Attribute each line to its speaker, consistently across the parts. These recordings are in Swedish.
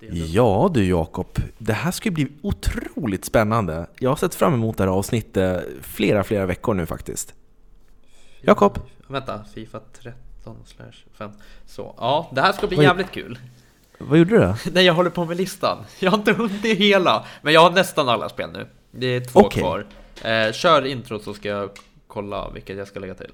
Speaker 1: Ja du Jakob, det här ska bli otroligt spännande. Jag har sett fram emot det här avsnittet flera, flera veckor nu faktiskt. Jakob?
Speaker 2: Vänta, Fifa 13 slash 5. Så, ja, det här ska bli jävligt kul.
Speaker 1: Vad gjorde du då?
Speaker 2: Nej, jag håller på med listan. Jag har inte hunnit hela, men jag har nästan alla spel nu. Det är två
Speaker 1: Okej.
Speaker 2: kvar. Eh, kör intro så ska jag kolla vilket jag ska lägga till.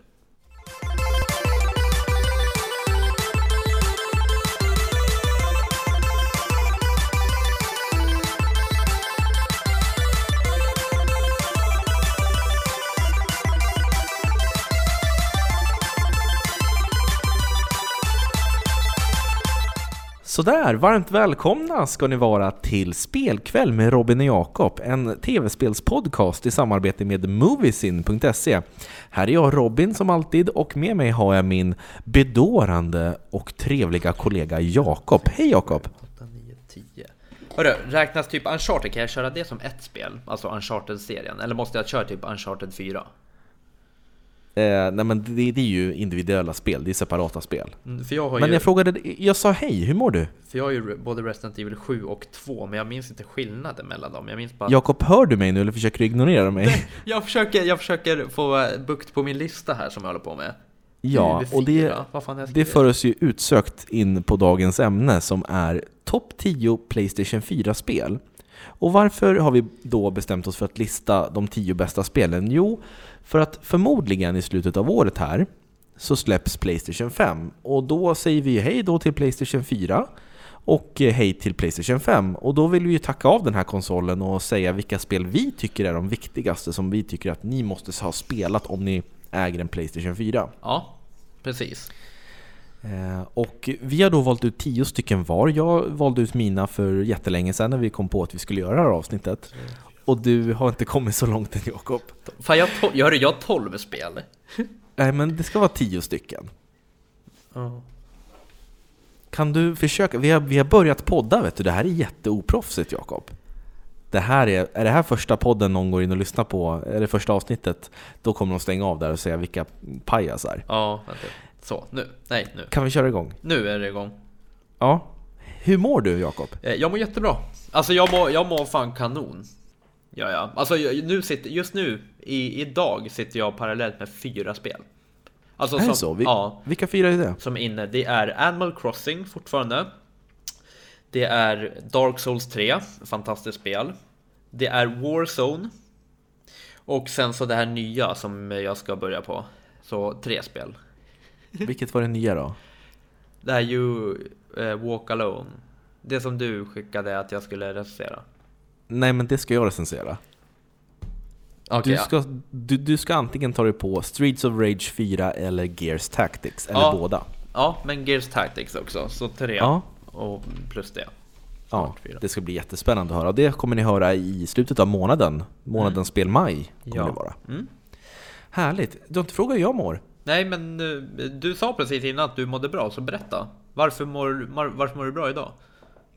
Speaker 1: Sådär, varmt välkomna ska ni vara till Spelkväll med Robin och Jakob, en tv-spelspodcast i samarbete med Moviesin.se. Här är jag Robin som alltid och med mig har jag min bedårande och trevliga kollega Jakob. Hej Jakob!
Speaker 2: Hörru, räknas typ Uncharted, kan jag köra det som ett spel? Alltså Uncharted-serien? Eller måste jag köra typ Uncharted 4?
Speaker 1: Eh, nej men det, det är ju individuella spel, det är separata spel.
Speaker 2: Mm, jag
Speaker 1: Men
Speaker 2: ju,
Speaker 1: jag frågade, jag sa hej, hur mår du?
Speaker 2: för jag har ju både Resident Evil 7 och 2, men jag minns inte skillnaden mellan dem. Jag minns bara...
Speaker 1: Jakob, hör du mig nu eller försöker du ignorera mig?
Speaker 2: Jag försöker, jag försöker få eh, bukt på min lista här som jag håller på med.
Speaker 1: Ja,
Speaker 2: UV4,
Speaker 1: och det, det för oss ju utsökt in på dagens ämne som är topp 10 Playstation 4-spel. Och varför har vi då bestämt oss för att lista de 10 bästa spelen? Jo, för att förmodligen i slutet av året här så släpps Playstation 5 och då säger vi hej då till Playstation 4 och hej till Playstation 5 och då vill vi ju tacka av den här konsolen och säga vilka spel vi tycker är de viktigaste som vi tycker att ni måste ha spelat om ni äger en Playstation 4.
Speaker 2: Ja, precis.
Speaker 1: Eh, Och vi har då valt ut tio stycken var. Jag valde ut mina för jättelänge sedan när vi kom på att vi skulle göra det här avsnittet. Och du har inte kommit så långt än Jakob.
Speaker 2: Fan, jag, to- jag, jag har 12 spel.
Speaker 1: Nej men det ska vara tio stycken.
Speaker 2: Ja.
Speaker 1: Kan du försöka? Vi har, vi har börjat podda vet du, det här är jätteoproffsigt Jakob. Det här är, är det här första podden någon går in och lyssnar på, är det första avsnittet, då kommer de stänga av där och säga vilka pajasar.
Speaker 2: Ja, vänta. Så, nu. Nej, nu.
Speaker 1: Kan vi köra igång?
Speaker 2: Nu är det igång.
Speaker 1: Ja. Hur mår du Jakob?
Speaker 2: Eh, Jag mår jättebra. Alltså jag mår, jag mår fan kanon. Ja, ja. Alltså nu sitter, just nu, i, idag sitter jag parallellt med fyra spel. Alltså
Speaker 1: Är det så? Vi,
Speaker 2: Ja,
Speaker 1: Vilka fyra är det?
Speaker 2: som är inne. Det är Animal Crossing fortfarande. Det är Dark Souls 3, fantastiskt spel. Det är Warzone. Och sen så det här nya som jag ska börja på. Så tre spel.
Speaker 1: Vilket var det nya då?
Speaker 2: Det är ju eh, Walk Alone. Det som du skickade att jag skulle recensera.
Speaker 1: Nej men det ska jag recensera.
Speaker 2: Okej,
Speaker 1: Du
Speaker 2: ja.
Speaker 1: ska, du, du ska antingen ta dig på Streets of Rage 4 eller Gears Tactics, eller
Speaker 2: Ja.
Speaker 1: båda.
Speaker 2: ja, men Gears Tactics också. Så tre
Speaker 1: Ja.
Speaker 2: och plus det.
Speaker 1: Ja, det ska bli jättespännande att höra. Det kommer ni höra i slutet av månaden. Månaden spel maj kommer
Speaker 2: Ja.
Speaker 1: det vara.
Speaker 2: Mm.
Speaker 1: Härligt! Du har inte frågat hur jag mår?
Speaker 2: Nej, men eh, du sa precis innan att du mådde bra, så berätta. Varför mår, varför mår du bra idag?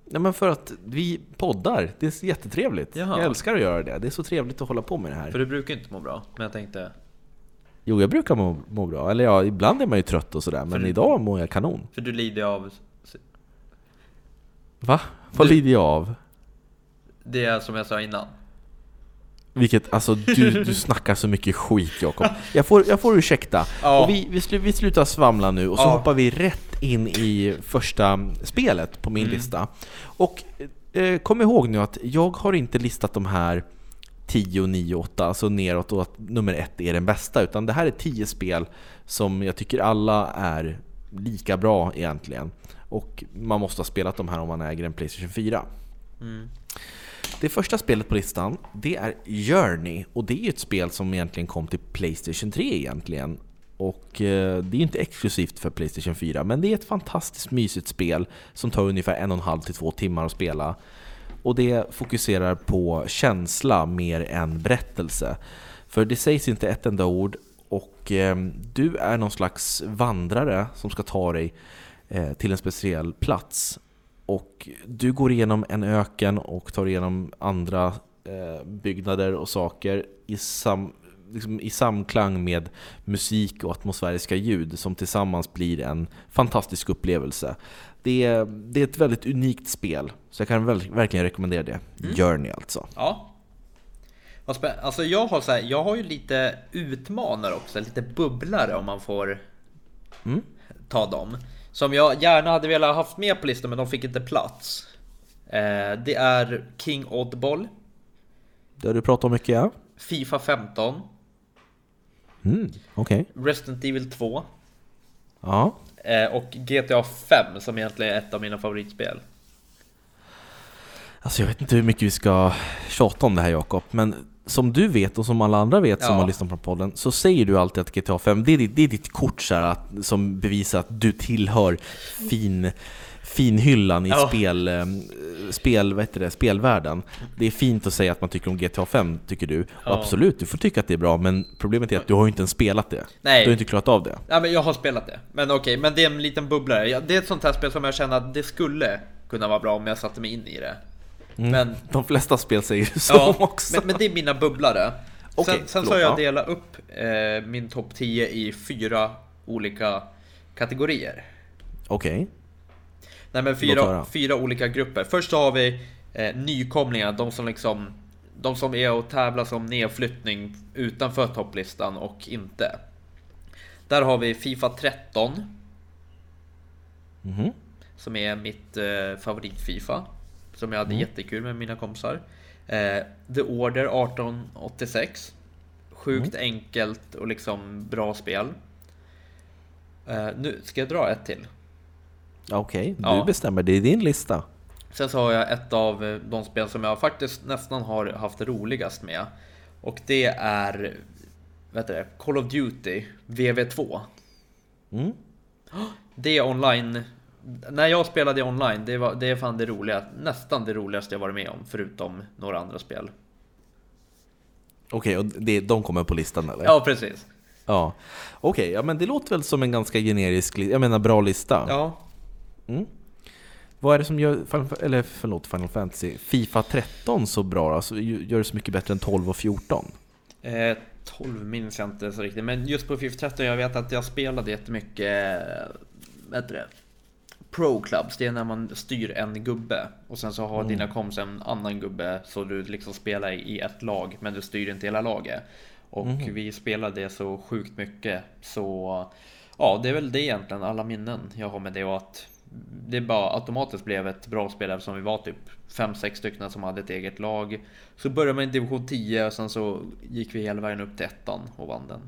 Speaker 1: Nej men för att vi poddar, det är jättetrevligt.
Speaker 2: Jaha.
Speaker 1: Jag älskar att göra det. Det är så trevligt att hålla på med det här.
Speaker 2: För du brukar inte må bra, men jag tänkte...
Speaker 1: Jo, jag brukar må, må bra. Eller ja, ibland är man ju trött och sådär. Men
Speaker 2: För-
Speaker 1: idag mår jag kanon.
Speaker 2: För du lider av
Speaker 1: Va? Vad
Speaker 2: Du-
Speaker 1: lider jag av?
Speaker 2: det som jag sa innan.
Speaker 1: Vilket, alltså du, du snackar så mycket skit Jakob. Jag får, jag får ursäkta.
Speaker 2: Ja.
Speaker 1: Och vi, vi, slu, vi slutar svamla nu och så
Speaker 2: Ja.
Speaker 1: hoppar vi rätt in i första spelet på min
Speaker 2: Mm.
Speaker 1: lista. Och eh, kom ihåg nu att jag har inte listat de här 10, 9, 8, alltså neråt och att nummer ett är den bästa. Utan det här är 10 spel som jag tycker alla är lika bra egentligen. Och man måste ha spelat de här om man äger en Playstation 4.
Speaker 2: Mm.
Speaker 1: Det första spelet på listan, det är Journey. Och det är ju ett spel som egentligen kom till Playstation 3 egentligen. Och eh, det är ju inte exklusivt för Playstation 4, men det är ett fantastiskt mysigt spel som tar ungefär en och en halv till två timmar att spela. Och det fokuserar på känsla mer än berättelse. För det sägs inte ett enda ord och eh, du är någon slags vandrare som ska ta dig eh, till en speciell plats. Och du går igenom en öken och tar igenom andra eh, byggnader och saker i, sam, liksom i samklang med musik och atmosfäriska ljud som tillsammans blir en fantastisk upplevelse. Det är, det är ett väldigt unikt spel, så jag kan väl, verkligen rekommendera det. Journey alltså.
Speaker 2: Ja. Alltså jag har, så här, jag har ju lite utmanare också, lite bubblare om man får ta dem. Som jag gärna hade velat haft med på listan men de fick inte plats. Eh, det är King Oddball,
Speaker 1: Det har du pratat om mycket ja.
Speaker 2: Fifa 15,
Speaker 1: Mm, Okej.
Speaker 2: Resident Evil 2
Speaker 1: Ja.
Speaker 2: eh, och GTA 5 som egentligen är ett av mina favoritspel.
Speaker 1: Alltså jag vet inte hur mycket vi ska tjata om det här Jakob, men som du vet och som alla andra vet som
Speaker 2: Ja.
Speaker 1: har lyssnat på podden så säger du alltid att GTA 5, det är ditt, det är ditt kort så här, att, som bevisar att du tillhör fin, finhyllan i
Speaker 2: Ja.
Speaker 1: spel, eh, spel, vad heter det, spelvärlden. Det är fint att säga att man tycker om GTA 5, tycker du.
Speaker 2: Ja.
Speaker 1: absolut, du får tycka att det är bra, men problemet är att du har ju inte ens spelat det.
Speaker 2: Nej.
Speaker 1: Du har inte klarat av det.
Speaker 2: Ja, men jag har spelat det. Men okej, men det är en liten bubblare. Det är ett sånt här spel som jag känner att det skulle kunna vara bra om jag satte mig in i det. Men,
Speaker 1: De flesta spel säger ju så
Speaker 2: ja,
Speaker 1: också.
Speaker 2: men, men det är mina bubblare.
Speaker 1: Okej,
Speaker 2: sen sen så
Speaker 1: förlåt,
Speaker 2: har jag
Speaker 1: ja.
Speaker 2: delat upp eh, min topp 10 i fyra olika kategorier.
Speaker 1: Okej.
Speaker 2: Nej men fyra, fyra olika grupper. Först så har vi eh, nykomlingar, de som liksom De som är och tävlar som nedflyttning utanför topplistan och inte. Där har vi Fifa 13.
Speaker 1: Mhm.
Speaker 2: Som är mitt eh, favorit-Fifa. Som jag hade
Speaker 1: Mm.
Speaker 2: jättekul med mina kompisar. Eh, The Order 1886. Sjukt
Speaker 1: Mm.
Speaker 2: enkelt och liksom bra spel. Eh, nu ska jag dra ett till.
Speaker 1: Okej, du
Speaker 2: Ja.
Speaker 1: bestämmer. Det är din lista.
Speaker 2: Sen så har jag ett av eh, de spel som jag faktiskt nästan har haft roligast med. Och det är vet det, Call of Duty VV2.
Speaker 1: Mm.
Speaker 2: Det är online. När jag spelade online, det, var, det är fan det roliga, nästan det roligaste jag varit med om, förutom några andra spel.
Speaker 1: Okej, och det, de kommer på listan eller?
Speaker 2: Ja, precis.
Speaker 1: Ja. Okej, ja men det låter väl som en ganska generisk, jag menar bra lista.
Speaker 2: Ja,
Speaker 1: Vad är det som gör, eller förlåt, Final Fantasy, Fifa 13 så bra? Alltså, gör det så mycket bättre än 12 och 14?
Speaker 2: eh, 12 minns jag inte så riktigt, men just på FIFA 13 jag vet att jag spelade jättemycket, eh, vad heter det? Pro Clubs, det är när man styr en gubbe och sen så har dina kompisar en annan gubbe så du liksom spelar i ett lag men du styr inte hela laget. Och vi spelade det så sjukt mycket så ja, det är väl det egentligen alla minnen jag har med det och att det bara automatiskt blev ett bra spel eftersom vi var typ 5-6 stycken som hade ett eget lag. Så började man i division 10 och sen så gick vi hela vägen upp till ettan och vann den.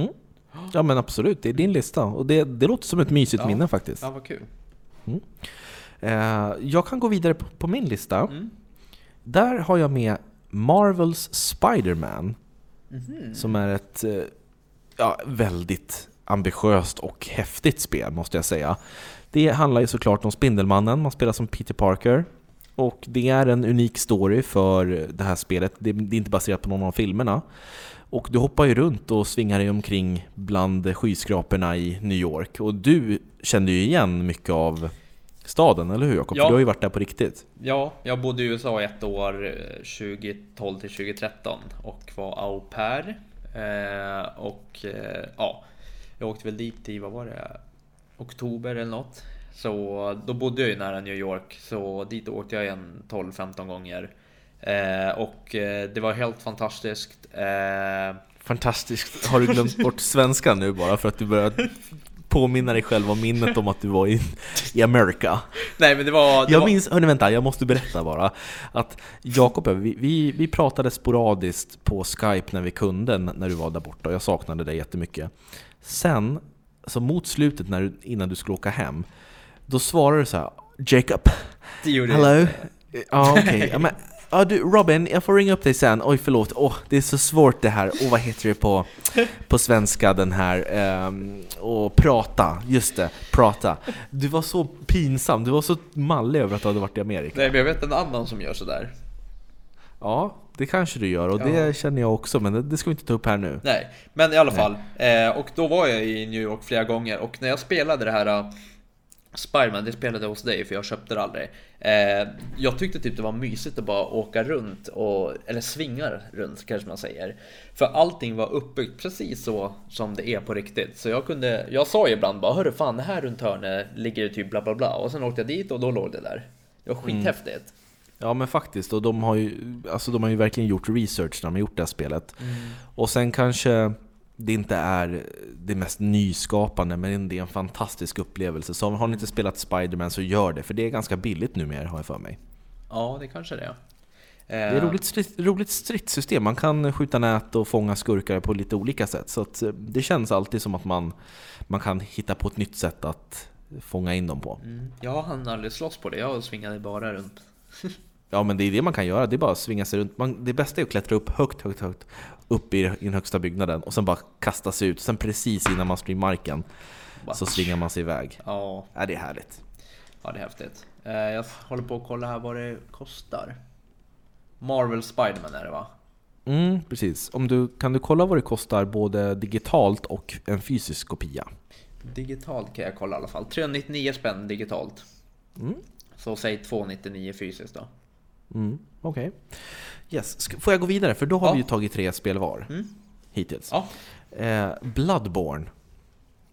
Speaker 1: Mm. Ja men absolut, det är din lista. Och det, det låter som ett mysigt
Speaker 2: Ja.
Speaker 1: minne faktiskt.
Speaker 2: Ja, vad kul.
Speaker 1: Eh, jag kan gå vidare på, på min lista.
Speaker 2: Mm.
Speaker 1: Där har jag med Marvels Spider-Man.
Speaker 2: Mhm.
Speaker 1: Som är ett eh, ja, väldigt ambitiöst och häftigt spel måste jag säga. Det handlar ju såklart om Spindelmannen, man spelar som Peter Parker. Och det är en unik story för det här spelet. Det är inte baserat på någon av filmerna. Och du hoppar ju runt och svingar dig omkring bland skyskraporna i New York. Och du kände ju igen mycket av staden, eller hur Jakob?
Speaker 2: Ja.
Speaker 1: För du har ju varit där på riktigt.
Speaker 2: Ja, jag bodde i USA i ett år, eh, 2012 till 2013 och var au pair. Eh, och eh, ja, jag åkte väl dit i, vad var det, oktober eller något. Så då bodde jag ju nära New York, så dit åkte jag igen 12-15 gånger. Eh, och eh, det var helt fantastiskt. Eh,
Speaker 1: Fantastiskt. Har du glömt bort svenskan nu bara för att du börjar påminna dig själv om minnet om att du var i, i Amerika?
Speaker 2: nej men det var... Det
Speaker 1: Jag
Speaker 2: var,
Speaker 1: minns, hörni vänta, jag måste berätta bara att Jakob, vi, vi, vi pratade sporadiskt på Skype när vi kunde när du var där borta och jag saknade dig jättemycket. Sen, så mot slutet när du, innan du skulle åka hem, då svarade du så här Jacob, hello? Ja okej, ja, du Robin, jag får ringa upp dig sen. Oj förlåt, Åh, det är så svårt det här. Åh vad heter det på, på svenska den här? Um, och prata, just det, prata. Du var så pinsam, du var så mallig över att du hade varit i Amerika.
Speaker 2: Nej men jag vet en annan som gör sådär.
Speaker 1: Ja, det kanske du gör och
Speaker 2: Ja.
Speaker 1: det känner jag också, men det, det ska vi inte ta upp här nu.
Speaker 2: Nej, men i alla fall. Eh, och då var jag i New York flera gånger och när jag spelade det här Spiderman, det spelade jag hos dig för jag köpte det aldrig. Eh, jag tyckte typ det var mysigt att bara åka runt och, eller svinga runt kanske man säger. För allting var uppbyggt precis så som det är på riktigt. Så jag kunde, jag sa ju ibland bara hörru fan här runt hörnet ligger det typ bla bla bla. Och sen åkte jag dit och då låg det där. Det var skithäftigt.
Speaker 1: Ja men faktiskt, och de har ju, alltså de har ju verkligen gjort research när de har gjort det här spelet. Och sen kanske det inte är det mest nyskapande, men det är en fantastisk upplevelse. Så har ni inte spelat Spiderman så gör det, för det är ganska billigt numera har jag för mig.
Speaker 2: Ja, det kanske det är.
Speaker 1: Det är ett roligt, strid, roligt stridssystem, man kan skjuta nät och fånga skurkar på lite olika sätt. Så att det känns alltid som att man, man kan hitta på ett nytt sätt att fånga in dem på.
Speaker 2: Mm. Jag hann aldrig slåss på det, jag svingade bara runt.
Speaker 1: Ja men det är det man kan göra, det är bara att svinga sig runt. Man, det bästa är att klättra upp högt, högt, högt upp i, den högsta byggnaden och sen bara kasta sig ut. Sen precis innan man i marken så svingar man sig iväg.
Speaker 2: Ja.
Speaker 1: ja, det är härligt.
Speaker 2: Ja, det är häftigt. Jag håller på att kolla här vad det kostar. Marvel Spiderman är det va?
Speaker 1: Mm, precis. Om du, kan du kolla vad det kostar både digitalt och en fysisk kopia?
Speaker 2: Digitalt kan jag kolla i alla fall. 399 spänn digitalt.
Speaker 1: Mm.
Speaker 2: Så säg 299 fysiskt då.
Speaker 1: Mm, Okej. Okay. Yes. Får jag gå vidare? För då har
Speaker 2: Ja.
Speaker 1: vi ju tagit tre spel var
Speaker 2: Mm.
Speaker 1: hittills.
Speaker 2: Ja.
Speaker 1: Eh, Bloodborne,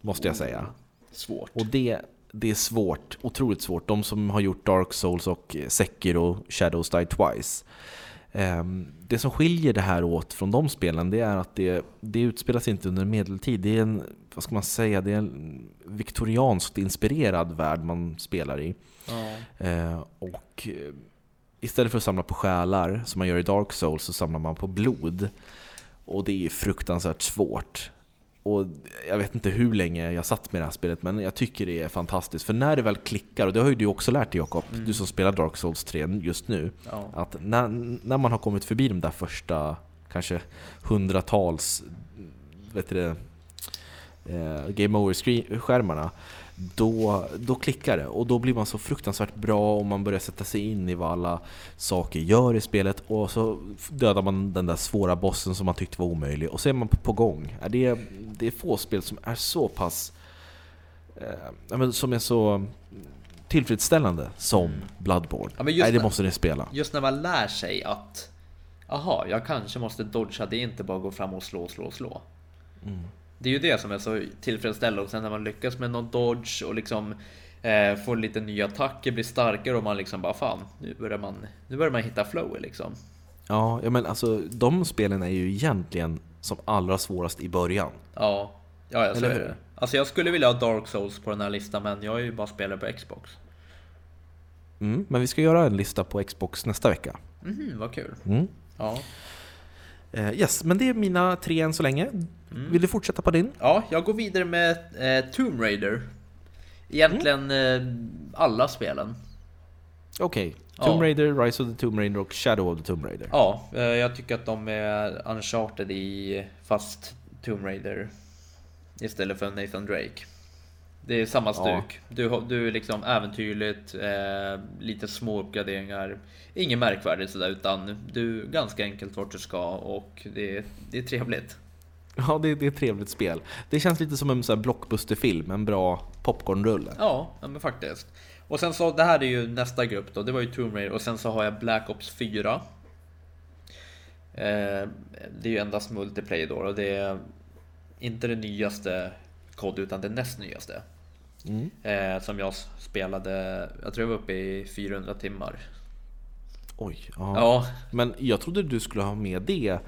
Speaker 1: måste jag säga.
Speaker 2: Svårt.
Speaker 1: Och det, det är svårt, otroligt svårt. De som har gjort Dark Souls och Sekiro, Shadows Die Twice. Ehm, Det som skiljer det här åt från de spelen, det är att det, det utspelar sig inte under medeltid. Det är en, vad ska man säga, det är en viktorianskt inspirerad värld man spelar i.
Speaker 2: Ja.
Speaker 1: Eh, och eh, istället för att samla på själar, som man gör i Dark Souls, så samlar man på blod. Och det är fruktansvärt svårt. Och jag vet inte hur länge jag satt med det här spelet, men jag tycker det är fantastiskt. För när det väl klickar, och det har ju du också lärt dig Jakob, du som spelar Dark Souls 3 just nu,
Speaker 2: Ja.
Speaker 1: att när, när man har kommit förbi de där första, kanske hundratals, vet du det, eh, Game Over-skärmarna, då, då klickar det och då blir man så fruktansvärt bra och man börjar sätta sig in i vad alla saker gör i spelet och så dödar man den där svåra bossen som man tyckte var omöjlig och så är man på, gång. Det är, det är få spel som är så pass eh, som är så tillfredsställande som Bloodborne.
Speaker 2: Ja,
Speaker 1: Nej, det måste ni spela.
Speaker 2: Just när man lär sig att Aha, jag kanske måste dodga, det är inte bara att gå fram och slå, slå, slå. Det är ju det som är så tillfredsställande och sen när man lyckas med någon dodge och liksom eh, får lite nya attacker, blir starkare och man liksom bara fan, nu börjar man, nu börjar man hitta flow liksom.
Speaker 1: Ja, ja, men alltså de spelen är ju egentligen som allra svårast i början.
Speaker 2: Ja, ja, ja så
Speaker 1: Eller
Speaker 2: är
Speaker 1: hur?
Speaker 2: det. Alltså jag skulle vilja ha Dark Souls på den här listan men jag är ju bara spelare på Xbox.
Speaker 1: Mm, men vi ska göra en lista på Xbox nästa vecka.
Speaker 2: Mhm, vad kul.
Speaker 1: Mm.
Speaker 2: Ja.
Speaker 1: Eh, yes, men det är mina tre än så länge. Vill du fortsätta på din?
Speaker 2: Ja, jag går vidare med eh, Tomb Raider. Egentligen eh, alla spelen.
Speaker 1: Okej.
Speaker 2: Ja.
Speaker 1: Tomb Raider, Rise of the Tomb Raider och Shadow of the Tomb Raider.
Speaker 2: Ja, eh, jag tycker att de är uncharted i fast Tomb Raider istället för Nathan Drake. Det är samma
Speaker 1: Ja.
Speaker 2: stuk. Du, har- du är liksom äventyrligt, eh, lite små uppgraderingar. Inget märkvärdigt sådär utan du är ganska enkelt vart du ska och det, det är trevligt.
Speaker 1: Ja, det, det är ett trevligt spel. Det känns lite som en sån blockbusterfilm, en bra popcornrulle.
Speaker 2: Ja, ja men faktiskt. Och sen så, det här är ju nästa grupp då, det var ju Tomb Raider och sen så har jag Black Ops 4. Eh, det är ju endast multiplayer då och det är inte det nyaste kod utan det näst nyaste.
Speaker 1: Mm.
Speaker 2: Eh, som jag spelade, jag tror jag var uppe i 400 timmar.
Speaker 1: Oj, ja.
Speaker 2: Ja,
Speaker 1: Men jag trodde du skulle ha med det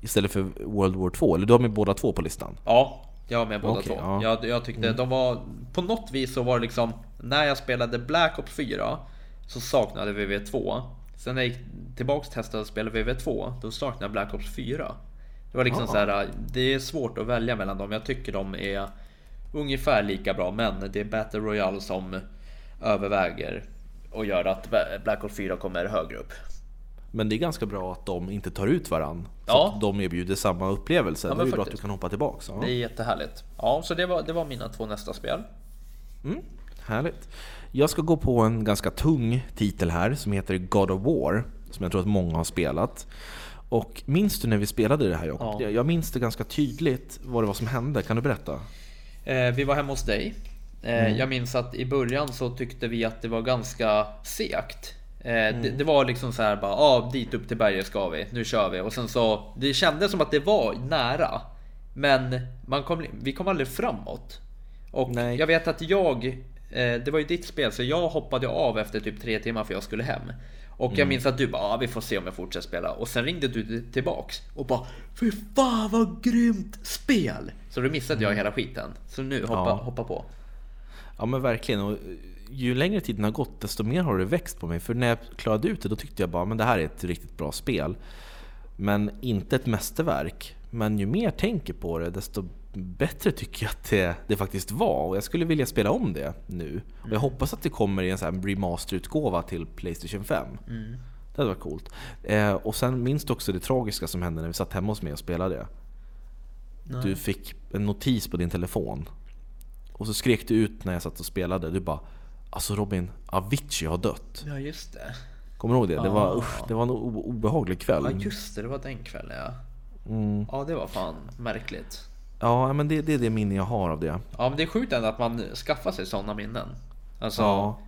Speaker 1: istället för World War 2, eller du har med båda två på listan?
Speaker 2: ja, jag var med båda
Speaker 1: Okej,
Speaker 2: två.
Speaker 1: ja.
Speaker 2: Jag, jag tyckte de var, på något vis så var det liksom, när jag spelade Black Ops 4 så saknade VV2. Sen när jag gick tillbaks och testade att spela VV2, då saknade jag Black Ops 4. Det var liksom
Speaker 1: Ah.
Speaker 2: så här, det är svårt att välja mellan dem. Jag tycker de är ungefär lika bra, men det är Battle Royale som överväger och gör att Black Ops 4 kommer högre upp.
Speaker 1: Men det är ganska bra att de inte tar ut varann. Så
Speaker 2: Ja.
Speaker 1: att de erbjuder samma upplevelse.
Speaker 2: Ja,
Speaker 1: det är ju bra att
Speaker 2: faktiskt.
Speaker 1: du kan hoppa tillbaks. Ja.
Speaker 2: Det är jättehärligt. Ja, så det var, det var mina två nästa spel.
Speaker 1: Härligt. Jag ska gå på en ganska tung titel här som heter God of War. Som jag tror att många har spelat. Och minns du när vi spelade det här Jakob?
Speaker 2: Ja.
Speaker 1: Jag minns det ganska tydligt vad det var som hände. Kan du berätta?
Speaker 2: Eh, vi var hemma hos dig. Eh, Jag minns att i början så tyckte vi att det var ganska segt. Eh, det, det var liksom så här bara, ah, dit upp till berget ska vi, nu kör vi. Och sen så, det kändes som att det var nära. Men man kom, vi kom aldrig framåt. Och
Speaker 1: Nej.
Speaker 2: jag vet att jag, eh, det var ju ditt spel, så jag hoppade av efter typ tre timmar för jag skulle hem. Och jag minns att du bara, ah, vi får se om jag fortsätter spela. Och sen ringde du tillbaks och bara, fy fan vad grymt spel! Så då missade jag hela skiten. Så nu, hoppa,
Speaker 1: Ja.
Speaker 2: hoppa på.
Speaker 1: Ja men verkligen. Och ju längre tiden har gått desto mer har det växt på mig. För när jag klarade ut det då tyckte jag bara men det här är ett riktigt bra spel. Men inte ett mästerverk. Men ju mer jag tänker på det desto bättre tycker jag att det, det faktiskt var. Och jag skulle vilja spela om det nu. Och jag hoppas att det kommer i en sån remasterutgåva till Playstation 5. Det hade varit coolt. Eh, och sen minns du också det tragiska som hände när vi satt hemma hos mig och spelade. Du fick en notis på din telefon. Och så skrek du ut när jag satt och spelade. Du bara Alltså Robin, Avicii har dött.
Speaker 2: Ja, just det.
Speaker 1: Kommer du ihåg det? Det var,
Speaker 2: Ah.
Speaker 1: usch, det var en obehaglig kväll.
Speaker 2: Ja, just det. Det var den kvällen, ja.
Speaker 1: Mm.
Speaker 2: Ja, det var fan märkligt.
Speaker 1: Ja, men det, det är det minne jag har av det.
Speaker 2: Ja, men det är sjukt ändå att man skaffar sig sådana minnen. Alltså,
Speaker 1: Ja.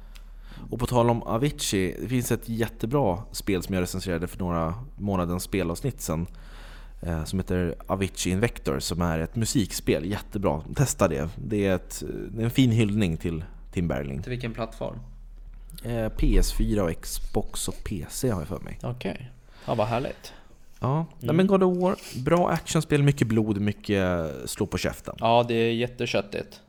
Speaker 1: Och på tal om Avicii, det finns ett jättebra spel som jag recenserade för några månadens spelavsnitt sen. eh, Som heter Avicii Invector som är ett musikspel, jättebra. Testa det. Det är, ett, det är en fin hyllning till Tim Bergling.
Speaker 2: till vilken plattform?
Speaker 1: Eh, PS4 och Xbox och PC har jag för mig.
Speaker 2: Okej. Ja, vad härligt.
Speaker 1: Ja, Nej, men God of War, bra actionspel, mycket blod, mycket slå på käften.
Speaker 2: Ja, det är jätteköttigt.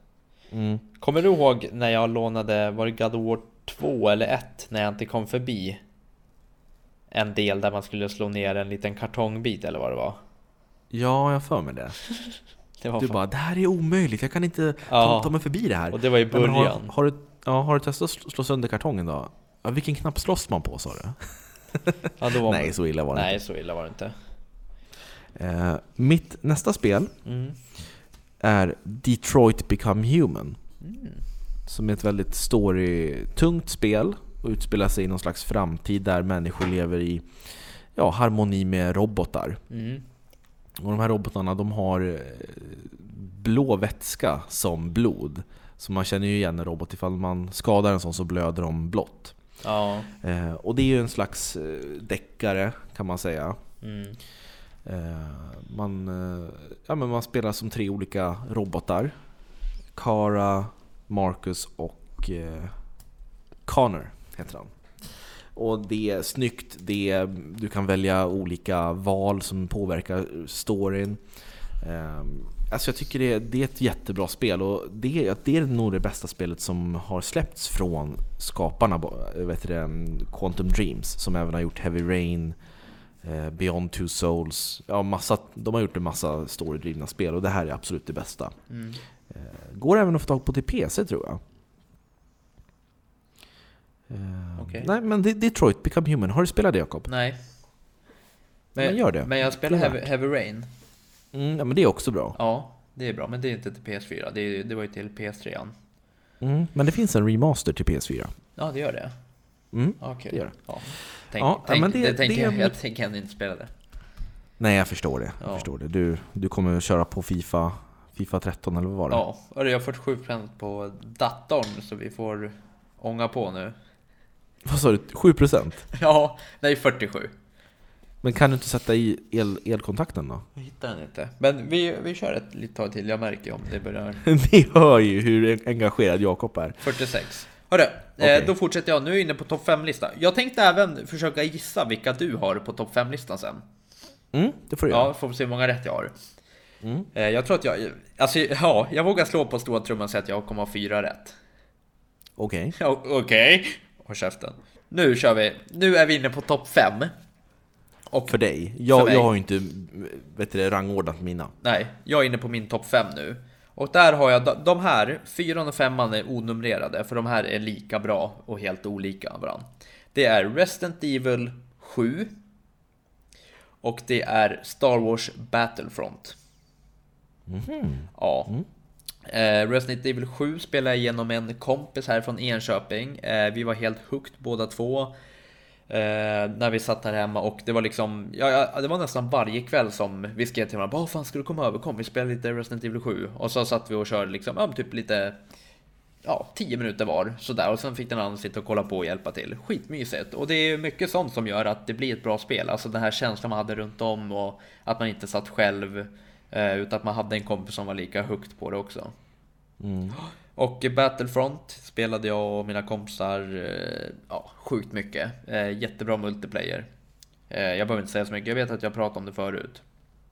Speaker 1: Mm.
Speaker 2: Kommer du ihåg när jag lånade, var det God of War 2 eller 1? När jag inte kom förbi en del där man skulle slå ner en liten kartongbit eller vad det var.
Speaker 1: Ja, jag för mig det.
Speaker 2: Det var
Speaker 1: Du
Speaker 2: fan-
Speaker 1: bara, det här är omöjligt, jag kan inte ta,
Speaker 2: Ja.
Speaker 1: ta mig förbi det här.
Speaker 2: Och det var i
Speaker 1: men har,
Speaker 2: början.
Speaker 1: har, du, ja, har du testat att slå- slå sönder kartongen då? Ja, vilken knapp slåss man på sa du?
Speaker 2: Ja, då var
Speaker 1: Nej, så illa var det
Speaker 2: Nej, så illa var det inte.
Speaker 1: inte. Eh, mitt nästa spel
Speaker 2: Mm.
Speaker 1: är Detroit Become Human.
Speaker 2: Mm.
Speaker 1: Som är ett väldigt story-tungt spel och utspelar sig i någon slags framtid där människor lever i ja, harmoni med robotar.
Speaker 2: Mm.
Speaker 1: Och de här robotarna de har eh, blå vätska som blod. Så man känner ju igen en robot, ifall man skadar en sån så blöder de blått.
Speaker 2: Ja.
Speaker 1: Eh, och det är ju en slags eh, deckare kan man säga.
Speaker 2: Mm.
Speaker 1: Eh, man, eh, ja, men man spelar som tre olika robotar. Kara, Marcus och eh, Connor heter han. Och det är snyggt, det är, du kan välja olika val som påverkar storyn. Eh, alltså jag tycker det, det är ett jättebra spel och det, det är nog det bästa spelet som har släppts från skaparna, vet du, det, Quantum Dreams, som även har gjort Heavy Rain, eh, Beyond Two Souls. Ja, massa, de har gjort en massa storydrivna spel och det här är absolut det bästa.
Speaker 2: Mm.
Speaker 1: Eh, går även att få tag på till PC tror jag. Eh,
Speaker 2: Okej.
Speaker 1: Nej men det- Detroit Become Human, har du spelat det Jakob?
Speaker 2: Nej.
Speaker 1: Men gör det.
Speaker 2: Men jag spelar Heavy, Heavy Rain.
Speaker 1: Mm, ja, men det är också bra.
Speaker 2: Ja, det är bra. Men det är inte till PS4. Det, är, det var ju till PS3.
Speaker 1: Mm, men det finns en remaster till PS4.
Speaker 2: Ja, det gör det.
Speaker 1: Mm.
Speaker 2: Okej.
Speaker 1: Det gör det.
Speaker 2: Ja. Tänk,
Speaker 1: Ja,
Speaker 2: tänk,
Speaker 1: men
Speaker 2: det,
Speaker 1: det-
Speaker 2: tänker jag, jag tänker ändå inte spela det.
Speaker 1: Nej jag förstår det. Jag
Speaker 2: Ja.
Speaker 1: förstår det. Du, du kommer köra på Fifa, Fifa 13 eller vad var det?
Speaker 2: Ja, och jag har 47% på datorn så vi får ånga på nu.
Speaker 1: Vad sa du? 7%?
Speaker 2: Ja, nej 47.
Speaker 1: Men kan du inte sätta i el, elkontakten då?
Speaker 2: Jag hittar den inte. Men vi, vi kör ett litet tag till. Jag märker om det börjar.
Speaker 1: Ni hör ju hur engagerad Jakob är.
Speaker 2: 46. Hörru, eh, då fortsätter jag. Nu är jag inne på topp 5-listan. Jag tänkte även försöka gissa vilka du har på topp 5-listan sen.
Speaker 1: Mm, det får du.
Speaker 2: Ja, får vi se hur många rätt jag har.
Speaker 1: Mm.
Speaker 2: Eh, jag tror att jag... Alltså, ja, jag vågar slå på stora trumman och säga att jag kommer ha fyra rätt.
Speaker 1: Okej.
Speaker 2: Ja, Okej. Håll käften. Nu kör vi. Nu är vi inne på topp 5. Och
Speaker 1: För dig. Jag,
Speaker 2: mig.
Speaker 1: jag har ju inte vet du, rangordnat mina.
Speaker 2: Nej, jag är inne på min topp 5 nu. Och där har jag de- här, 4 och 5 är onumrerade, för de här är lika bra och helt olika varandra. Det är Resident Evil 7 och det är Star Wars Battlefront. Ja. Eh, Resident Evil 7 spelade jag igenom en kompis här från Enköping. Eh, vi var helt hooked båda två. Eh, när vi satt här hemma och det var liksom, ja, ja, det var nästan varje kväll som vi skrev till varandra. Vad fan ska du komma över? Kom vi spelar lite Resident Evil 7. Och så satt vi och körde liksom, ja, typ lite ja, 10 minuter var sådär och sen fick den andra sitta och kolla på och hjälpa till. Skitmysigt och det är mycket sånt som gör att det blir ett bra spel. Alltså den här känslan man hade runt om och att man inte satt själv eh, utan att man hade en kompis som var lika högt på det också.
Speaker 1: Mm.
Speaker 2: Och Battlefront spelade jag och mina kompisar eh, ja, sjukt mycket. Eh, jättebra multiplayer. Eh, jag behöver inte säga så mycket, jag vet att jag pratade om det förut.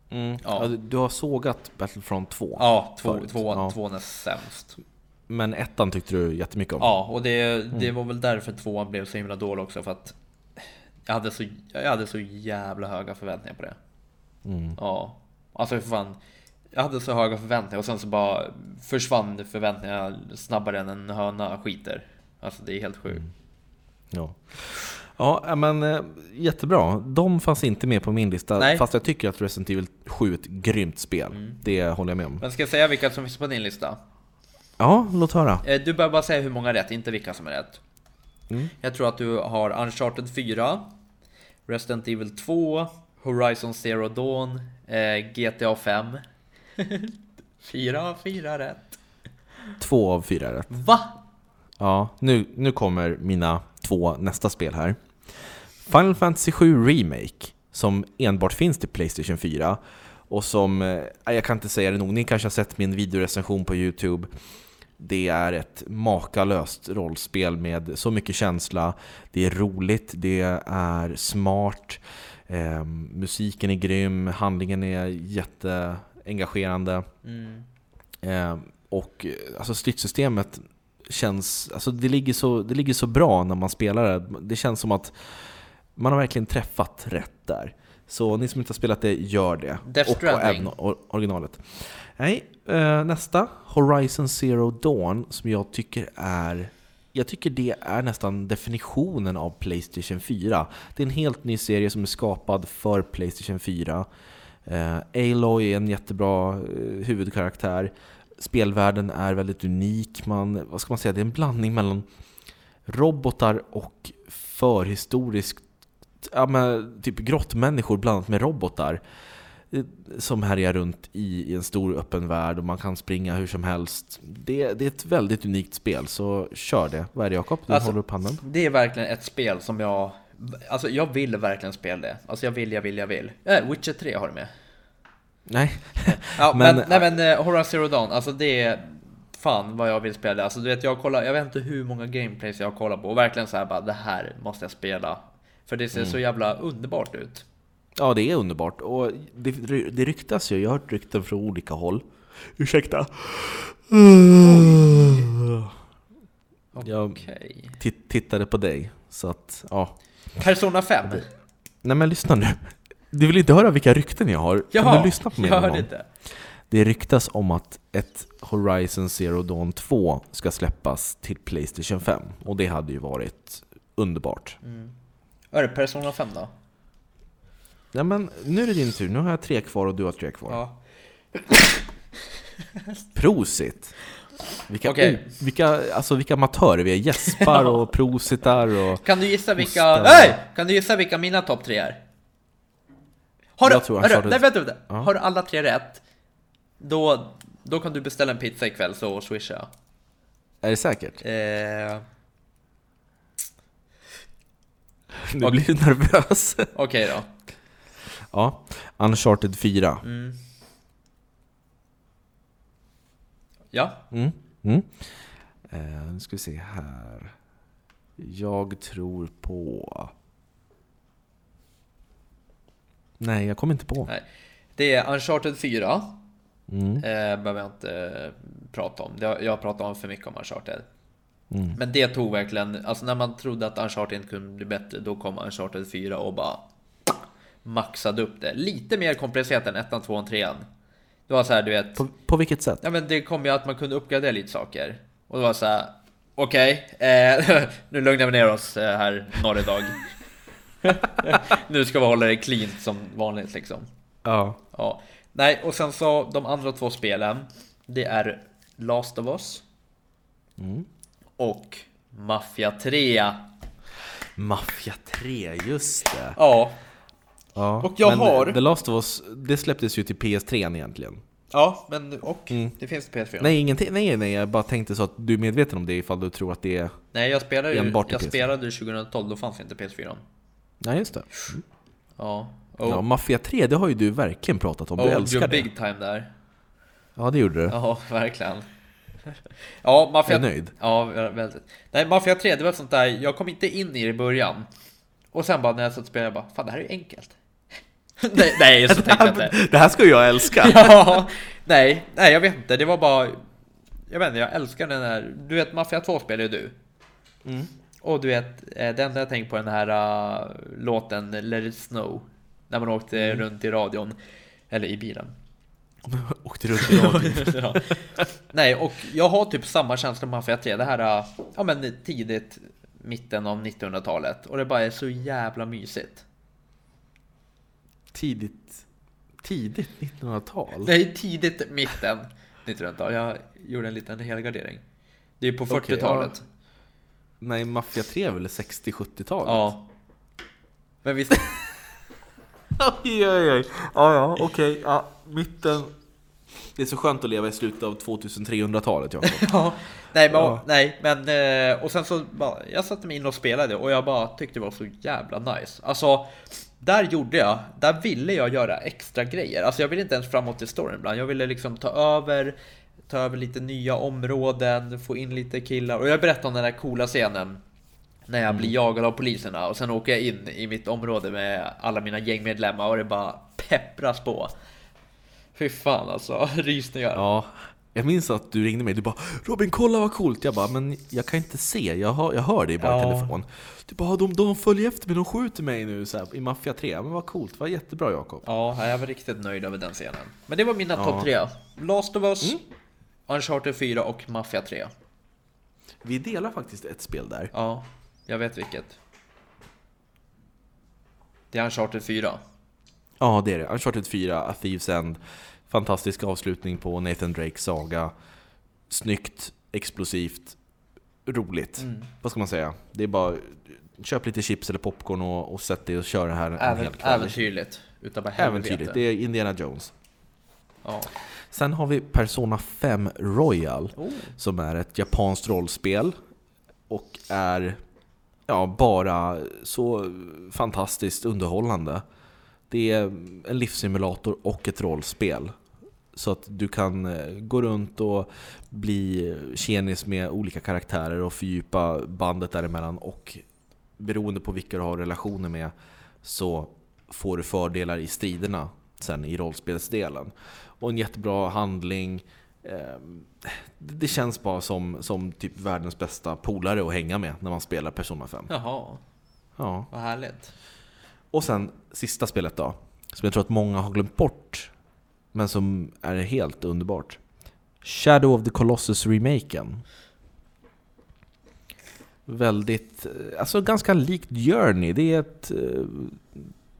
Speaker 1: Mm.
Speaker 2: Ja.
Speaker 1: Ja. du har sågat Battlefront 2.
Speaker 2: Ja, två,
Speaker 1: Förut.
Speaker 2: två,
Speaker 1: Ja.
Speaker 2: tvåan är sämst.
Speaker 1: Men ettan tyckte du jättemycket om.
Speaker 2: Ja, och det, det var väl därför tvåan blev så himla dålig också för att jag hade så, jag hade så jävla höga förväntningar på det.
Speaker 1: Mm.
Speaker 2: Ja, alltså för fan. Jag hade så höga förväntningar och sen så bara försvann förväntningarna snabbare än en höna skiter. Alltså det är helt sjukt.
Speaker 1: Ja. Ja, men eh, jättebra. De fanns inte med på min lista,
Speaker 2: Nej.
Speaker 1: fast jag tycker att Resident Evil 7 är ett grymt spel.
Speaker 2: Mm.
Speaker 1: Det håller jag med om.
Speaker 2: Men ska jag säga vilka som finns på din lista?
Speaker 1: Ja, låt höra.
Speaker 2: Eh, Du behöver bara säga hur många rätt, inte vilka som är rätt.
Speaker 1: Mm.
Speaker 2: Jag tror att du har Uncharted 4, Resident Evil 2, Horizon Zero Dawn, eh, GTA 5. Fyra, fyra rätt.
Speaker 1: Två av fyra rätt.
Speaker 2: Va?
Speaker 1: Ja, nu, nu kommer mina två nästa spel här. Final Fantasy 7 Remake, som enbart finns till Playstation 4 och som, eh, jag kan inte säga det nog, ni kanske har sett min videorecension på Youtube. Det är ett makalöst rollspel med så mycket känsla. Det är roligt, det är smart, eh, musiken är grym, handlingen är jätteengagerande.
Speaker 2: Mm.
Speaker 1: Eh, och alltså stridssystemet känns, alltså det ligger, så, det ligger så bra när man spelar det. Det känns som att man har verkligen träffat rätt där. Så ni som inte har spelat det, gör det.
Speaker 2: Death
Speaker 1: och, och även or- originalet. Nej, eh, nästa. Horizon Zero Dawn, som jag tycker är jag tycker det är nästan definitionen av Playstation 4. Det är en helt ny serie som är skapad för Playstation 4. Eh, Aloy är en jättebra eh, huvudkaraktär. Spelvärlden är väldigt unik. Man, vad ska man säga? Det är en blandning mellan robotar och förhistoriskt ja, men, typ grottmänniskor blandat med robotar eh, som härjar runt i, i en stor öppen värld och man kan springa hur som helst. Det, det är ett väldigt unikt spel, så kör det. Vad är det Jakob? Du
Speaker 2: Alltså-
Speaker 1: håller upp handen.
Speaker 2: Det är verkligen ett spel som jag... Alltså jag vill verkligen spela det. Alltså jag vill, jag vill, jag vill. Äh, Witcher 3 har du med.
Speaker 1: Nej.
Speaker 2: Ja, men,
Speaker 1: Men-
Speaker 2: nej men eh, Horizon Zero Dawn, alltså det är fan vad jag vill spela det. Alltså du vet, jag kollar, jag vet inte hur många gameplays jag kollar på och verkligen så här bara det här måste jag spela. För det ser
Speaker 1: Mm.
Speaker 2: så jävla underbart ut.
Speaker 1: Ja, det är underbart. Och det, det ryktas ju, jag har hört rykten från olika håll. Ursäkta. Jag
Speaker 2: Okej.
Speaker 1: tit- tittade på dig, så att ja.
Speaker 2: Persona 5.
Speaker 1: Nej men lyssna nu. Du vill inte höra vilka rykten jag har?
Speaker 2: Jaha,
Speaker 1: kan du lyssna på mig
Speaker 2: jag hörde inte.
Speaker 1: Det ryktas om att ett Horizon Zero Dawn 2 ska släppas till Playstation 5. Och det hade ju varit underbart.
Speaker 2: Är det Persona 5 då?
Speaker 1: Ja, men nu är det din tur. Nu har jag tre kvar och du har tre kvar.
Speaker 2: Ja.
Speaker 1: Prosit! Vilka,
Speaker 2: Okej.
Speaker 1: o- vilka, alltså vilka amatörer vi är. Gäspar och prositar och...
Speaker 2: Kan du gissa vilka... Nej! Kan du gissa vilka mina topp tre är? Har du...
Speaker 1: Jag tror
Speaker 2: hörru, nej vänta, vänta.
Speaker 1: Ja.
Speaker 2: Har du alla tre rätt? Då, då kan du beställa en pizza ikväll så swisha.
Speaker 1: Är det säkert?
Speaker 2: Eh,
Speaker 1: Nu blir du nervös.
Speaker 2: Okej då.
Speaker 1: ja, Uncharted 4.
Speaker 2: Mm. Ja.
Speaker 1: Mm. Mm. Eh, nu ska vi se här. Jag tror på... Nej, jag kommer inte på.
Speaker 2: Nej. Det är Uncharted 4.
Speaker 1: Mm.
Speaker 2: Eh, behöver jag inte eh, prata om. Jag har pratat om för mycket om Uncharted.
Speaker 1: Mm.
Speaker 2: Men det tog verkligen, alltså när man trodde att Uncharted inte kunde bli bättre, då kom Uncharted 4 och bara maxade upp det. Lite mer komplicerat än 1, 2 och 3. Det var så här, du vet,
Speaker 1: På, på vilket sätt?
Speaker 2: ja men det kom ju att man kunde uppgradera lite saker. Och det var så här, okej, eh, nu lugnar vi ner oss eh, här norr idag. nu ska vi hålla det clean som vanligt liksom.
Speaker 1: Ja.
Speaker 2: Ja, nej, och sen så de andra två spelen. Det är Last of Us
Speaker 1: Mm.
Speaker 2: och Mafia 3.
Speaker 1: Mafia 3, just det.
Speaker 2: Ja,
Speaker 1: Ja.
Speaker 2: Och jag
Speaker 1: men
Speaker 2: har-
Speaker 1: The Last of Us, det släpptes ju till PS3 egentligen.
Speaker 2: Ja, men och
Speaker 1: Mm.
Speaker 2: det finns till PS4.
Speaker 1: Nej, ingenting, nej, nej, jag bara tänkte så att du är medveten om det ifall du tror att det är...
Speaker 2: Nej, jag spelade ju,
Speaker 1: Enbart
Speaker 2: jag
Speaker 1: PS4.
Speaker 2: spelade ju 2012, då fanns inte PS4.
Speaker 1: Nej, just det.
Speaker 2: Ja. Och,
Speaker 1: Ja, Mafia 3, det har ju du verkligen pratat om. Du
Speaker 2: och
Speaker 1: älskar det.
Speaker 2: big time där.
Speaker 1: Ja, det gjorde du.
Speaker 2: Ja, verkligen. Ja,
Speaker 1: Är
Speaker 2: Mafia...
Speaker 1: du nöjd?
Speaker 2: Ja, väldigt. Nej, Mafia 3, det var sånt där, jag kom inte in i det i början. Och sen bara när jag satt och spelade, jag bara, fan det här är ju enkelt. nej, nej, så tänkte jag inte.
Speaker 1: Det här ska jag älska!
Speaker 2: Ja, nej, nej, jag vet inte, det var bara... Jag vet inte, jag älskar den här... Du vet, Mafia 2 spelar ju du.
Speaker 1: Mm.
Speaker 2: Och du vet, eh, den där jag tänkte på den här uh, låten Let it snow. När man åkte
Speaker 1: Mm.
Speaker 2: runt i radion. Eller i bilen.
Speaker 1: Åkte runt i radion.
Speaker 2: ja. Nej, och jag har typ samma känsla med Mafia 3. Det här, uh, ja men tidigt, mitten av 1900-talet. Och det bara är så jävla mysigt.
Speaker 1: Tidigt... Tidigt 1900-tal?
Speaker 2: Nej, tidigt, mitten 1900-tal. Jag gjorde en liten helgardering. Det är på
Speaker 1: Okej,
Speaker 2: 40-talet.
Speaker 1: Nej, Mafia 3 är väl 60-70-talet?
Speaker 2: ja. Men visst,
Speaker 1: Oj, oj, oj. Ja, ja, okej. Ja, mitten. Det är så skönt att leva i slutet av 2300-talet, Jakob.
Speaker 2: Ja, nej men,
Speaker 1: Ja.
Speaker 2: nej, men eh, och sen så bara, jag satte mig in och spelade och jag bara tyckte det var så jävla nice. Alltså, där gjorde jag, där ville jag göra extra grejer. Alltså jag ville inte ens framåt i storyn ibland. Jag ville liksom ta över, ta över lite nya områden, få in lite killar. Och jag berättade om den där coola scenen när jag blir jagad av poliserna och sen åker jag in i mitt område med alla mina gängmedlemmar och det bara peppras på. Fy fan alltså, rysningar.
Speaker 1: Ja, jag minns att du ringde mig. Du bara Robin, kolla vad coolt. Jag bara, men jag kan inte se. Jag hör, jag hör dig bara i
Speaker 2: Ja.
Speaker 1: telefon. Du bara, de, de följer efter mig. De skjuter mig nu så här, i Mafia 3. Men vad coolt. Vad jättebra, Jakob.
Speaker 2: Ja, jag var riktigt nöjd över den scenen. Men det var mina
Speaker 1: Ja.
Speaker 2: topp tre. Last of Us,
Speaker 1: Mm.
Speaker 2: Uncharted 4 och Mafia 3.
Speaker 1: Vi delar faktiskt ett spel där.
Speaker 2: Ja, jag vet vilket. Det är Uncharted 4.
Speaker 1: Ja, det är det. Uncharted 4, A Thieves End. Fantastisk avslutning på Nathan Drakes saga. Snyggt, explosivt, roligt.
Speaker 2: Mm.
Speaker 1: Vad ska man säga? Det är bara köp lite chips eller popcorn och, och sätt dig och kör det här en
Speaker 2: Även,
Speaker 1: hel kväll.
Speaker 2: äventyrligt. Utav bara.
Speaker 1: Äventyrligt. Det är Indiana Jones.
Speaker 2: Ja.
Speaker 1: Sen har vi Persona 5 Royal
Speaker 2: Oh.
Speaker 1: som är ett japanskt rollspel och är ja, bara så fantastiskt underhållande. Det är en livssimulator och ett rollspel. Så att du kan eh, gå runt och bli tjenis med olika karaktärer och fördjupa bandet däremellan och beroende på vilka du har relationer med så får du fördelar i striderna sen i rollspelsdelen. Och en jättebra handling. Eh, Det det känns bara som, som typ världens bästa polare att hänga med när man spelar Persona 5.
Speaker 2: Jaha,
Speaker 1: Ja.
Speaker 2: vad härligt.
Speaker 1: Och sen sista spelet då, som jag tror att många har glömt bort, men som är helt underbart. Shadow of the Colossus remaken. Väldigt, eh, alltså ganska likt Journey. Det är ett uh,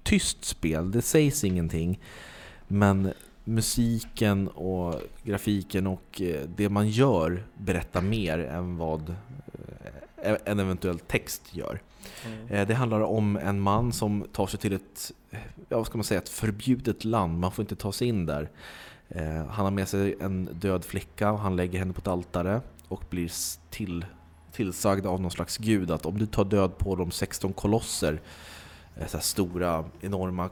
Speaker 1: tyst spel, det sägs ingenting. Men musiken och grafiken och eh, det man gör berättar mer än vad en eventuell text gör.
Speaker 2: Mm.
Speaker 1: Det handlar om en man som tar sig till ett, eh, ja, vad ska man säga, ett förbjudet land. Man får inte ta sig in där. Eh, han har med sig en död flicka och han lägger henne på ett altare och blir till, tillsagd av någon slags gud att om du tar död på de 16 kolosser, så här stora, enorma,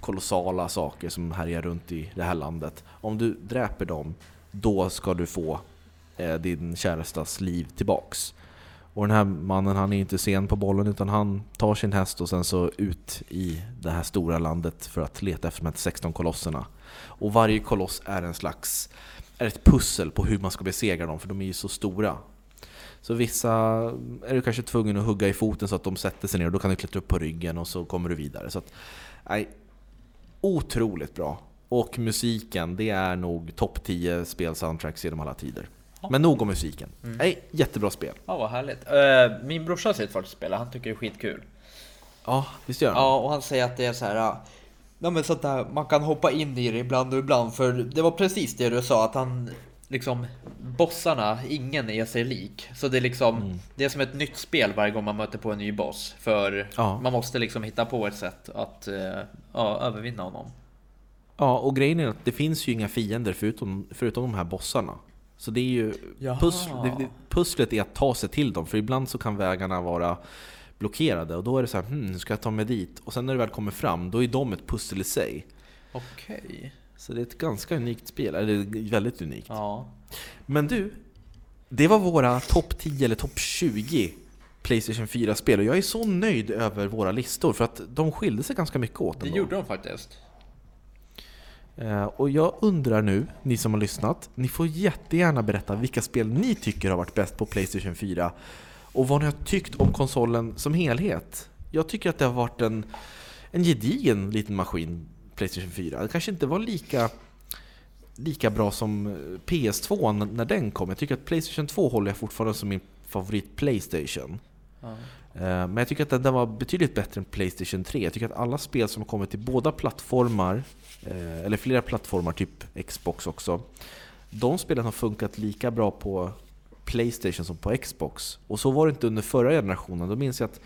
Speaker 1: kolossala saker som härjar runt i det här landet. Om du dräper dem, då ska du få din kärestas liv tillbaks. Och den här mannen han är inte sen på bollen utan han tar sin häst och sen så ut i det här stora landet för att leta efter de här 16 kolosserna. Och varje koloss är en slags, är ett pussel på hur man ska besegra dem för de är ju så stora. Så vissa är du kanske tvungen att hugga i foten så att de sätter sig ner och då kan du klättra upp på ryggen och så kommer du vidare. Så att, nej, otroligt bra. Och musiken, det är nog topp 10 spelsoundtracks genom alla tider. Men nog om musiken. Nej, jättebra spel.
Speaker 2: Ja, vad härligt. Eh, Min brorsa har sett faktiskt spela, han tycker det är skitkul.
Speaker 1: Ja, visst gör han?
Speaker 2: Ja, och han säger att det är så här. ja, Ja men sånt där, man kan hoppa in i det ibland och ibland för det var precis det du sa att han liksom bossarna, ingen är sig lik. Så det är liksom, det är som ett nytt spel varje gång man möter på en ny boss. För
Speaker 1: Ja.
Speaker 2: man måste liksom hitta på ett sätt att eh, ja, övervinna honom.
Speaker 1: Ja, och grejen är att det finns ju inga fiender förutom, förutom de här bossarna. Så det är ju... Pus, det, det, pusslet är att ta sig till dem, för ibland så kan vägarna vara blockerade och då är det så här, hmm, ska jag ta mig dit? Och sen när du väl kommer fram, då är de ett pussel i sig.
Speaker 2: Okej. Okay.
Speaker 1: Så det är ett ganska unikt spel, eller väldigt unikt.
Speaker 2: Ja.
Speaker 1: Men du, det var våra topp 10 eller topp 20 Playstation 4-spel och jag är så nöjd över våra listor för att de skilde sig ganska mycket åt.
Speaker 2: Det gjorde de faktiskt.
Speaker 1: Eh, och jag undrar nu, ni som har lyssnat, ni får jättegärna berätta vilka spel ni tycker har varit bäst på Playstation 4 och vad ni har tyckt om konsolen som helhet. Jag tycker att det har varit en, en gedigen liten maskin, Playstation 4. Det kanske inte var lika, lika bra som eh, PS2 när den kom. Jag tycker att Playstation 2 håller jag fortfarande som min favorit Playstation. Ja. Eh, men jag tycker att den var betydligt bättre än Playstation 3. Jag tycker att alla spel som har kommit till båda plattformar, eh, eller flera plattformar, typ Xbox också, de spelen har funkat lika bra på Playstation som på Xbox. Och så var det inte under förra generationen. Då minns jag att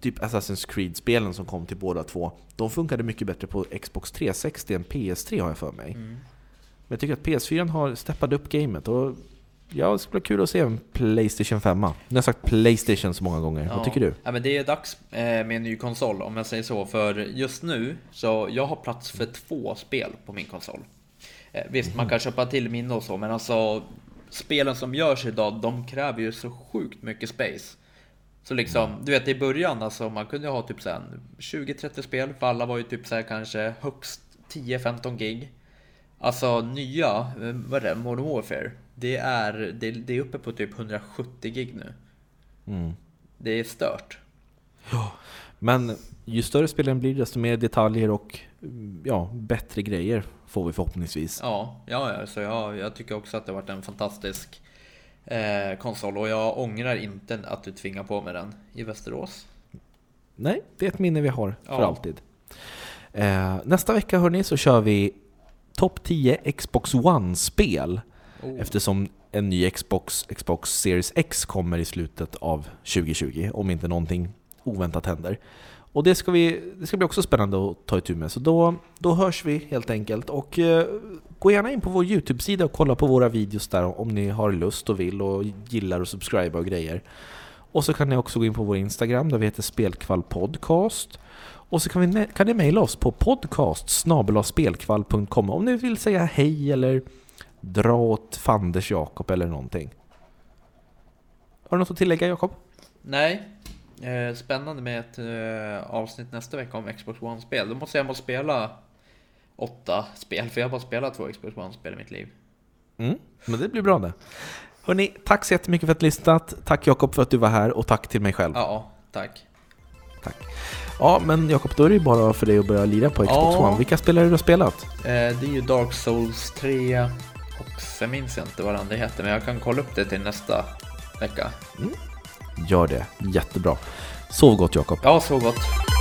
Speaker 1: typ Assassin's Creed-spelen som kom till båda två, de funkade mycket bättre på Xbox 360 än PS3 har jag för mig. Mm. Men jag tycker att PS4 har steppat upp gamet och ja, det skulle vara kul att se en Playstation 5. Nu har jag sagt Playstation så många gånger. Ja. Vad tycker du?
Speaker 2: Ja, men det är dags eh, med en ny konsol om jag säger så. För just nu, så jag har plats för två spel på min konsol. Eh, visst, mm. man kan köpa till minne och så, men alltså spelen som görs idag, de kräver ju så sjukt mycket space. Så liksom, mm. du vet i början, alltså man kunde ha typ 20-30 spel, för alla var ju typ så kanske högst 10-15 gig. Alltså nya, eh, vad är det, Modern Warfare, det är, det, det är uppe på typ 170 gig nu. Mm. Det är stört.
Speaker 1: Ja, men ju större spelen blir desto mer detaljer och ja, bättre grejer får vi förhoppningsvis.
Speaker 2: Ja, ja, så jag, jag tycker också att det har varit en fantastisk eh, konsol och jag ångrar inte att du tvingar på mig den i Västerås.
Speaker 1: Nej, det är ett minne vi har för ja. alltid. Eh, nästa vecka hörni så kör vi topp 10 Xbox One-spel. Oh. Eftersom en ny Xbox, Xbox Series X kommer i slutet av 2020, om inte någonting oväntat händer. Och det ska, vi, det ska bli också spännande att ta itu med. Så då, då hörs vi helt enkelt. Och eh, gå gärna in på vår YouTube-sida och kolla på våra videos där om ni har lust och vill och gillar och subscriba och grejer. Och så kan ni också gå in på vår Instagram där vi heter Spelkvall Podcast. Och så kan, vi, kan ni mejla oss på podcast om ni vill säga hej eller dra åt fanders Jakob eller någonting. Har du något att tillägga Jakob?
Speaker 2: Nej, Eh, spännande med ett eh, avsnitt nästa vecka om Xbox One-spel. Då måste jag måste spela åtta spel, för jag har bara spelat två Xbox One-spel i mitt liv.
Speaker 1: Mm, men det blir bra det. Hörni, tack så jättemycket för att du lyssnat. Tack Jakob för att du var här och tack till mig själv.
Speaker 2: Ja, tack.
Speaker 1: Tack. Ja, men Jakob, då är det ju bara för dig att börja lira på Xbox ja. One. Vilka spelare har du spelat?
Speaker 2: Eh, det är ju Dark Souls 3 och sen minns jag inte vad det andra heter, men jag kan kolla upp det till nästa vecka. Mm.
Speaker 1: Gör det. Jättebra. Sov gott Jakob.
Speaker 2: Ja, sov gott.